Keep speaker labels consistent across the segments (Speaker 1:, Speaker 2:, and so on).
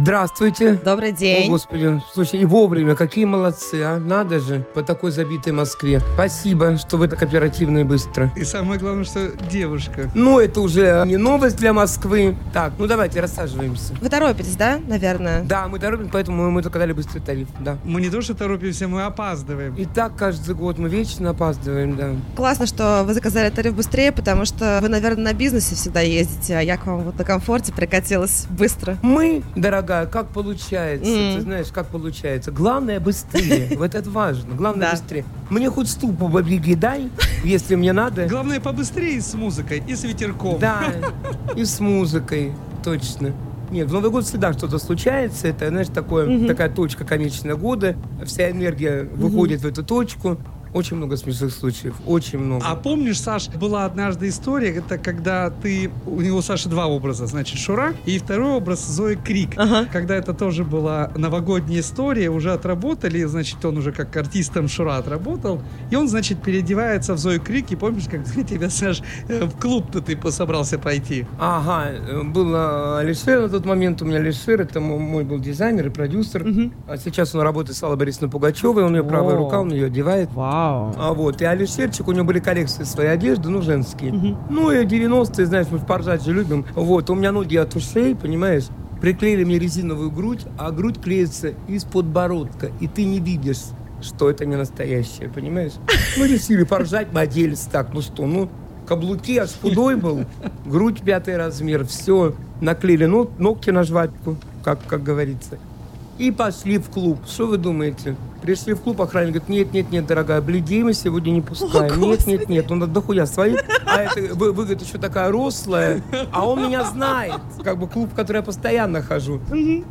Speaker 1: Здравствуйте.
Speaker 2: Добрый
Speaker 1: О,
Speaker 2: день.
Speaker 1: Господи, слушай, и вовремя, какие молодцы, а? Надо же, по такой забитой Москве. Спасибо, что вы так оперативно и быстро.
Speaker 3: И самое главное, что девушка.
Speaker 1: Ну, это уже не новость для Москвы. Так, ну давайте рассаживаемся.
Speaker 2: Вы торопитесь, да, наверное?
Speaker 1: Да, мы торопим, поэтому мы заказали быстрый тариф, да.
Speaker 3: Мы не то что торопимся, мы опаздываем.
Speaker 1: И так каждый год мы вечно опаздываем, да.
Speaker 2: Классно, что вы заказали тариф быстрее, потому что вы, наверное, на бизнесе всегда ездите, а я к вам вот на комфорте прикатилась быстро.
Speaker 1: Мы, дорогая, как получается,
Speaker 2: М.
Speaker 1: ты знаешь, как получается. Главное быстрее, вот это важно, главное быстрее. Мне хоть ступу дай, если мне надо.
Speaker 3: Главное побыстрее с музыкой и с ветерком.
Speaker 1: Да, и с музыкой, точно. Нет, в Новый год всегда что-то случается. Это, знаешь, такое, такая точка конечного года. Вся энергия выходит в эту точку. Очень много смешных случаев, очень много.
Speaker 3: А помнишь, Саш, была однажды история, это когда ты... У него, Саши, два образа. Значит, Шура и второй образ Зои Крик.
Speaker 2: Ага.
Speaker 3: Когда это тоже была новогодняя история, уже отработали, значит, он уже как артистом Шура отработал, и он, значит, переодевается в Зою Крик, и помнишь, как тебя, Саш, э, в клуб-то ты собрался пойти?
Speaker 1: Ага, э, был э, Алишер на тот момент, у меня Алишер, это мо- мой был дизайнер и продюсер. А сейчас он работает с Аллой Борисовной Пугачевой, он ее правая рука, он ее одевает.
Speaker 2: Вау.
Speaker 1: А вот, и Алишерчик, у него были коллекции своей одежды, ну, женские. Ну, и 90-е, знаешь, мы поржать же любим. Вот, у меня ноги от ушей, понимаешь? Приклеили мне резиновую грудь, а грудь клеится из подбородка, и ты не видишь, что это не настоящее, понимаешь? Ну, решили поржать, мы оделись так, ну что, ну, каблуки, аж худой был, грудь пятый размер, все, наклеили ну, ногти на жвачку, как, как говорится. И пошли в клуб. Что вы думаете? Пришли в клуб, охранник говорит, нет, нет, нет, дорогая, бледей мы сегодня не пускаем. нет, нет, нет, он дохуя своих. А это, вы, вы, говорит, еще такая рослая, а он меня знает. Как бы клуб, в который я постоянно хожу.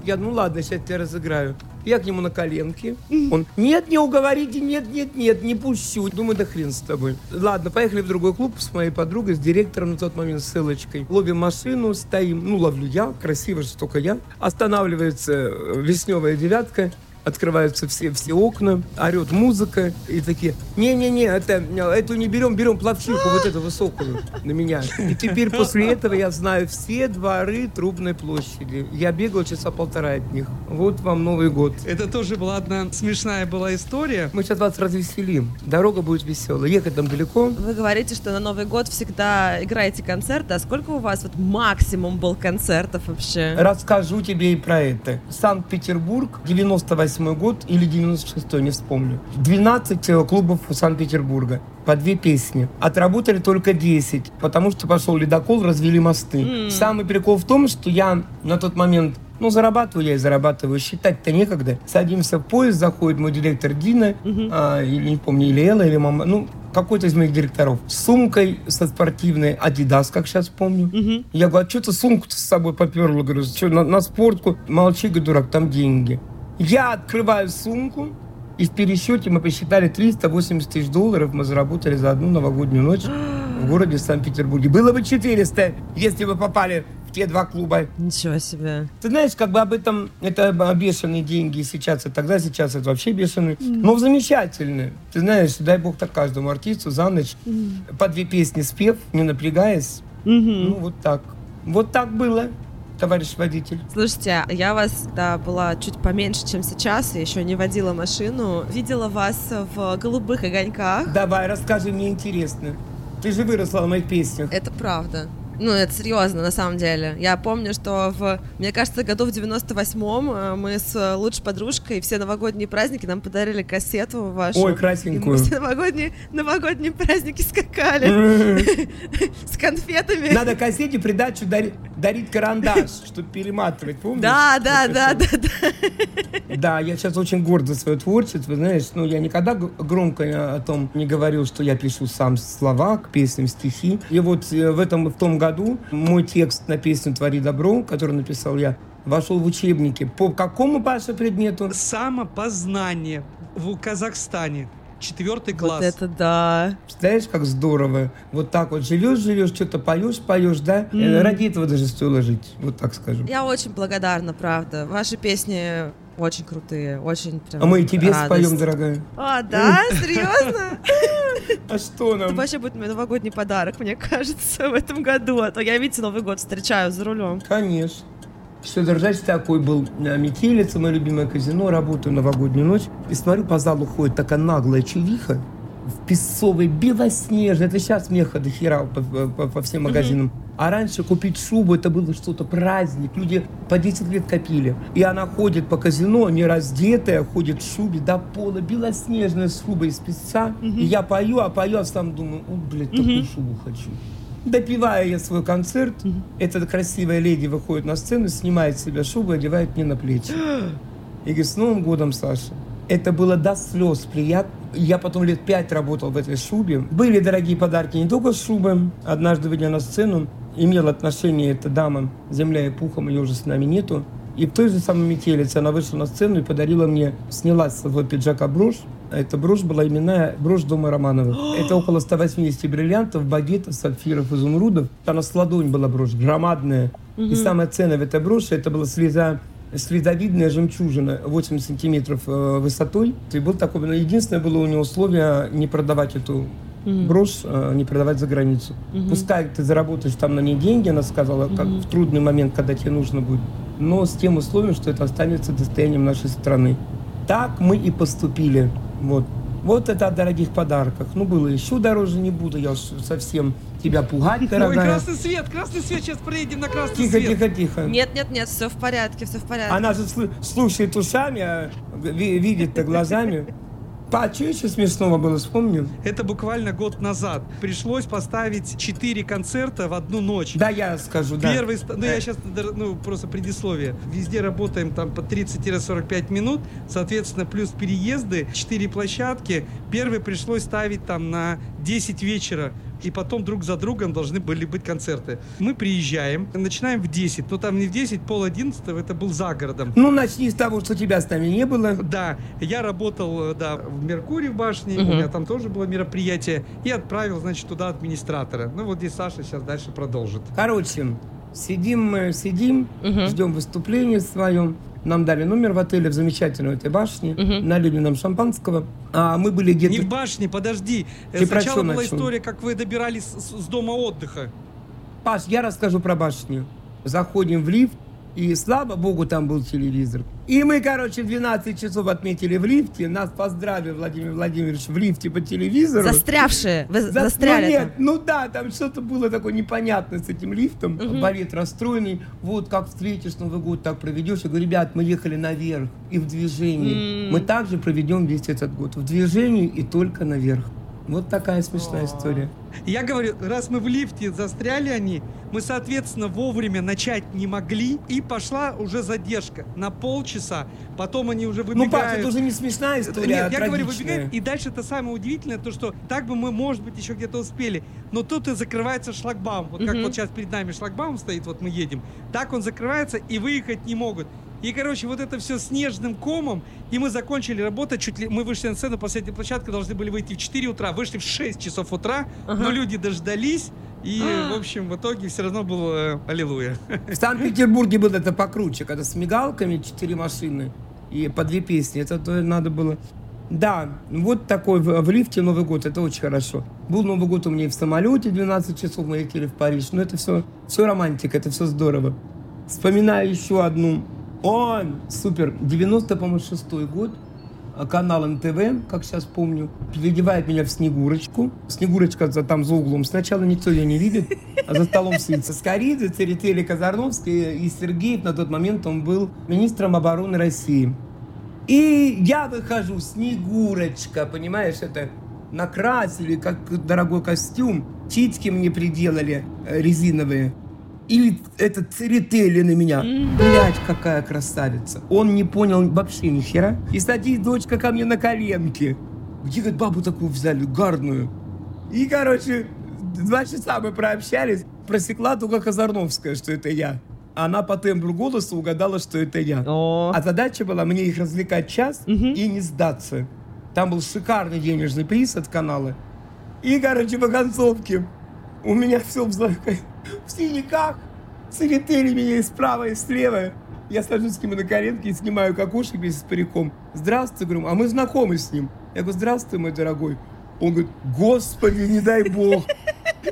Speaker 1: Я, ну ладно, сейчас тебя разыграю. Я к нему на коленке. Он, нет, не уговорите, нет, нет, нет, не пущу. Думаю, да хрен с тобой. Ладно, поехали в другой клуб с моей подругой, с директором на тот момент, ссылочкой. Ловим машину, стоим, ну, ловлю я, красиво же только я. Останавливается э, вишневая девятка, открываются все, все окна, орет музыка, и такие, не-не-не, это, эту не берем, берем плавчиху, вот эту высокую на меня. И теперь после этого я знаю все дворы Трубной площади. Я бегал часа полтора от них. Вот вам Новый год.
Speaker 3: Это тоже была одна смешная была история.
Speaker 1: Мы сейчас вас развеселим. Дорога будет веселая. Ехать там далеко.
Speaker 2: Вы говорите, что на Новый год всегда играете концерты, а сколько у вас вот максимум был концертов вообще?
Speaker 1: Расскажу тебе и про это. Санкт-Петербург, 98 год или 96 не вспомню. 12 э, клубов Санкт-Петербурга. По две песни. Отработали только 10, потому что пошел ледокол, развели мосты. Самый прикол в том, что я на тот момент ну, зарабатываю я и зарабатываю. Считать-то некогда. Садимся в поезд, заходит мой директор Дина, а, или не помню, или Элла, или мама, ну, какой-то из моих директоров. С сумкой со спортивной Adidas, как сейчас помню. Я говорю, а что ты сумку-то с собой поперла? Говорю, что, на, на спортку? Молчи, говорю, дурак, там деньги. Я открываю сумку, и в пересчете мы посчитали 380 тысяч долларов мы заработали за одну новогоднюю ночь в городе Санкт-Петербурге. Было бы 400, если бы попали в те два клуба.
Speaker 2: Ничего себе.
Speaker 1: Ты знаешь, как бы об этом, это бешеные деньги сейчас, и тогда сейчас это вообще бешеные. Но замечательно. Ты знаешь, дай бог так каждому артисту за ночь по две песни спев, не напрягаясь. Ну, вот так. Вот так было, товарищ водитель.
Speaker 2: Слушайте, я вас, да, была чуть поменьше, чем сейчас, и еще не водила машину. Видела вас в голубых огоньках.
Speaker 1: Давай, расскажи, мне интересно. Ты же выросла на моих песнях.
Speaker 2: Это правда. Ну, это серьезно, на самом деле. Я помню, что в, мне кажется, году в 98-м э, мы с лучшей подружкой все новогодние праздники нам подарили кассету вашу.
Speaker 1: Ой,
Speaker 2: И мы
Speaker 1: красненькую.
Speaker 2: все новогодние, новогодние праздники скакали с конфетами.
Speaker 1: Надо кассете придачу дари- дарить карандаш, чтобы перематывать, помнишь?
Speaker 2: Да, да, да, да, да.
Speaker 1: Да, я сейчас очень горд за свое творчество, знаешь, ну, я никогда громко о том не говорил, что я пишу сам слова к песням, стихи. И вот э, в этом, в том году мой текст на песню «Твори добро», который написал я, вошел в учебники. По какому, Паша, предмету?
Speaker 3: Самопознание в Казахстане. Четвертый класс.
Speaker 2: Вот это да.
Speaker 1: Представляешь, как здорово. Вот так вот живешь, живешь, что-то поешь, поешь, да? Э, Ради этого даже стоило жить, вот так скажу.
Speaker 2: Я очень благодарна, правда. Ваши песни очень крутые, очень прям
Speaker 1: А мы и тебе
Speaker 2: радость.
Speaker 1: споем, дорогая.
Speaker 2: А, да? Серьезно?
Speaker 1: А что
Speaker 2: Это
Speaker 1: нам?
Speaker 2: вообще будет мой новогодний подарок, мне кажется, в этом году. А то я, видите, Новый год встречаю за рулем.
Speaker 1: Конечно. Что держать такой был э, метелица, мое любимое казино, работаю новогоднюю ночь. И смотрю, по залу ходит такая наглая чувиха в песовой, белоснежной. Это сейчас меха до хера по, по, по всем магазинам. А раньше купить шубу, это было что-то праздник. Люди по 10 лет копили. И она ходит по казино, не раздетая, ходит в шубе до пола, белоснежная шуба из песца. И я пою, а пою, а сам думаю, о, блядь, такую шубу хочу. Допиваю я свой концерт, эта красивая леди выходит на сцену, снимает с себя шубу и одевает мне на плечи. И говорит, с Новым годом, Саша. Это было до слез приятно. Я потом лет пять работал в этой шубе. Были дорогие подарки не только шубы. Однажды, выйдя на сцену, имела отношение эта дама, земля и пухом, ее уже с нами нету. И в той же самой метелице она вышла на сцену и подарила мне, сняла с своего пиджака брошь. Эта брошь была именная брошь дома Романовых. Это около 180 бриллиантов, багетов, сапфиров, изумрудов. Она с ладонь была брошь, громадная. И самое ценное в этой броши, это была слеза следовидная жемчужина 8 сантиметров э, высотой. И был такой, но единственное было у него условие не продавать эту брошь, э, не продавать за границу. Пускай ты заработаешь там на ней деньги, она сказала, как в трудный момент, когда тебе нужно будет, но с тем условием, что это останется достоянием нашей страны. Так мы и поступили. Вот. Вот это о дорогих подарках. Ну, было еще дороже, не буду я уж совсем тебя пугать,
Speaker 3: Ой,
Speaker 1: дорогая.
Speaker 3: красный свет, красный свет, сейчас проедем на красный
Speaker 1: Тихо,
Speaker 3: свет.
Speaker 1: тихо, тихо.
Speaker 2: Нет, нет, нет, все в порядке, все в порядке.
Speaker 1: Она же слушает ушами, а ви- видит-то глазами. Еще смешного было, вспомню?
Speaker 3: Это буквально год назад. Пришлось поставить четыре концерта в одну ночь.
Speaker 1: Да, я скажу, да.
Speaker 3: Первый, ну я сейчас, ну просто предисловие. Везде работаем там по 30-45 минут, соответственно, плюс переезды, 4 площадки. Первый пришлось ставить там на 10 вечера. И потом друг за другом должны были быть концерты. Мы приезжаем, начинаем в 10, но там не в 10, пол 11, это был за городом.
Speaker 1: Ну, начни с того, что тебя с нами не было.
Speaker 3: Да, я работал, э, да, в Меркурии в башне, у
Speaker 2: Мгм.
Speaker 3: меня там тоже было мероприятие, и отправил, значит, туда администратора. Ну вот здесь Саша сейчас дальше продолжит.
Speaker 1: Короче, сидим мы, сидим,
Speaker 2: Мгм.
Speaker 1: ждем выступления своем. Нам дали номер в отеле в замечательной этой башне,
Speaker 2: Мгм.
Speaker 1: налили нам шампанского. А мы были
Speaker 3: Не
Speaker 1: где-то...
Speaker 3: в башне, подожди. Э,
Speaker 1: Ты
Speaker 3: Сначала была
Speaker 1: начал?
Speaker 3: история, как вы добирались с, с дома отдыха.
Speaker 1: Паш, я расскажу про башню. Заходим в лифт, и слава богу, там был телевизор. И мы, короче, 12 часов отметили в лифте. Нас поздравил Владимир Владимирович в лифте по телевизору.
Speaker 2: Застрявшие, вы
Speaker 1: За-
Speaker 2: застряли
Speaker 1: ну,
Speaker 2: там.
Speaker 1: нет, ну да, там что-то было такое непонятное с этим лифтом.
Speaker 2: Мгм.
Speaker 1: Балет расстроенный. Вот как встретишь Новый год, так проведешь. Я говорю, ребят, мы ехали наверх и в движении.
Speaker 2: М.
Speaker 1: Мы также проведем весь этот год. В движении и только наверх. Вот такая смешная история.
Speaker 3: Я говорю, раз мы в лифте застряли они, мы, соответственно, вовремя начать не могли, и пошла уже задержка на полчаса. Потом они уже выбегают.
Speaker 1: Ну, Паш, это уже не смешная история,
Speaker 3: Нет,
Speaker 1: а
Speaker 3: я говорю,
Speaker 1: трагичная.
Speaker 3: выбегает, и дальше это самое удивительное, то что так бы мы, может быть, еще где-то успели, но тут и закрывается шлагбаум, вот как
Speaker 2: Мгм.
Speaker 3: вот сейчас перед нами шлагбаум стоит, вот мы едем, так он закрывается, и выехать не могут. И, короче, вот это все снежным комом, и мы закончили работать, чуть ли, мы вышли на сцену, последняя площадка, должны были выйти в 4 утра, вышли в 6 часов утра,
Speaker 2: Ага.
Speaker 3: но люди дождались, и, в общем, в итоге все равно было э, аллилуйя.
Speaker 1: В Санкт-Петербурге было это покруче, когда с мигалками четыре машины и по две песни. Это то надо было... Да, вот такой в, в лифте Новый год, это очень хорошо. Был Новый год у меня и в самолете, 12 часов мы летели в Париж. Но это все, все романтика, это все здорово. Вспоминаю еще одну. О, супер, 90, по-моему, шестой год. А Канал НТВ, как сейчас помню, переодевает меня в Снегурочку. Снегурочка за, там за углом. Сначала никто ее не видит, а за столом сидит Скоридзе, Церетели Казарновская и Сергеев. На тот момент он был министром обороны России. И я выхожу, Снегурочка, понимаешь, это накрасили, как дорогой костюм. Титьки мне приделали э, резиновые. И этот церетели на меня. Блять, какая красавица. Он не понял вообще ни хера. И садись, дочка, ко мне на коленки. Где, говорит, бабу такую взяли, гарную. И, короче, два часа мы прообщались. Просекла только Казарновская, что это я. Она по тембру голоса угадала, что это я.
Speaker 2: О,
Speaker 1: А задача была мне их развлекать час и не сдаться. Там был шикарный денежный приз от канала. И, короче, по концовке у меня все в, зла- в синяках. Церетели меня и справа, и слева. Я сажусь к нему на коленки и снимаю кокошек вместе с париком. Здравствуй, говорю, а мы знакомы с ним. Я говорю, здравствуй, мой дорогой. Он говорит, господи, не дай бог.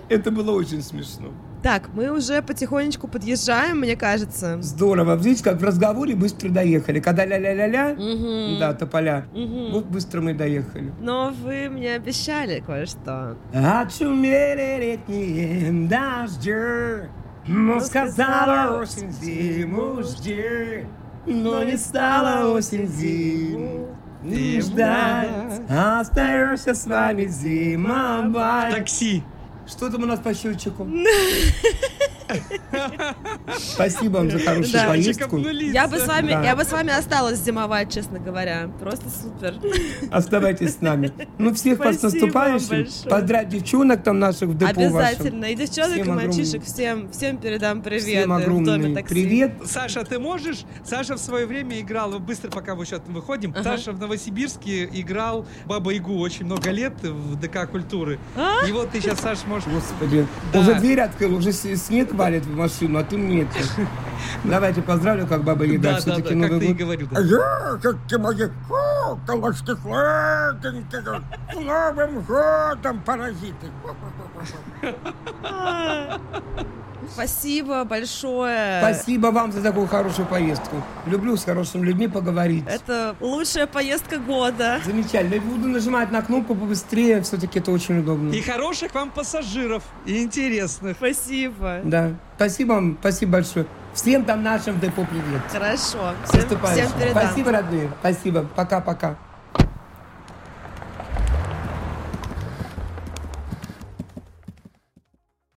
Speaker 1: Это было очень смешно.
Speaker 2: Так, мы уже потихонечку подъезжаем, мне кажется.
Speaker 1: Здорово. Видите, как в разговоре быстро доехали. Когда ля-ля-ля-ля,
Speaker 2: Мгм.
Speaker 1: да, тополя,
Speaker 2: Мгм.
Speaker 1: вот быстро мы доехали.
Speaker 2: Но вы мне обещали кое-что.
Speaker 1: Очумели летние дожди, но сказала осень зиму жди, но не стала осень зиму не ждать. Остаешься с вами зимовать.
Speaker 3: Такси.
Speaker 1: Что там у нас по счетчику? Спасибо вам за хорошую
Speaker 2: Да.
Speaker 1: поездку.
Speaker 2: Я бы с вами,
Speaker 1: Да.
Speaker 2: я бы с вами осталась зимовать, честно говоря. Просто супер.
Speaker 1: Оставайтесь с нами. Ну, всех вас
Speaker 2: Спасибо вам
Speaker 1: наступающим. Поздравь девчонок там наших в депо вашем.
Speaker 2: Обязательно. И девчонок,
Speaker 1: Всем
Speaker 2: и
Speaker 1: огромный-
Speaker 2: мальчишек всем, всем передам привет
Speaker 1: Всем
Speaker 2: в доме
Speaker 1: огромный привет.
Speaker 3: Саша, ты можешь? Саша в свое время играл, быстро пока мы сейчас выходим,
Speaker 2: Ага.
Speaker 3: Саша в Новосибирске играл Баба Ягу очень много лет в ДК культуры.
Speaker 2: А?
Speaker 3: И вот ты сейчас, Саш, можешь...
Speaker 1: Господи,
Speaker 3: Да.
Speaker 1: уже дверь открыл, уже с- снег валит в машину, а ты мне это. Давайте поздравлю, как баба Яга,
Speaker 3: Да, да, да,
Speaker 1: все-таки
Speaker 3: как
Speaker 1: Новый
Speaker 3: ты и говорил. да.
Speaker 4: А я, как ты мои колочки сладенькие, с Новым годом, паразиты.
Speaker 2: Спасибо большое.
Speaker 1: Спасибо вам за такую хорошую поездку. Люблю с хорошими людьми поговорить.
Speaker 2: Это лучшая поездка года.
Speaker 1: Замечательно. Я буду нажимать на кнопку побыстрее, все-таки это очень удобно.
Speaker 3: И хороших вам пассажиров, и интересных.
Speaker 2: Спасибо.
Speaker 1: Да. Спасибо вам, спасибо большое. Всем там нашим депо привет.
Speaker 2: Хорошо. Всем, всем передам.
Speaker 1: Спасибо, родные. Спасибо. Пока-пока.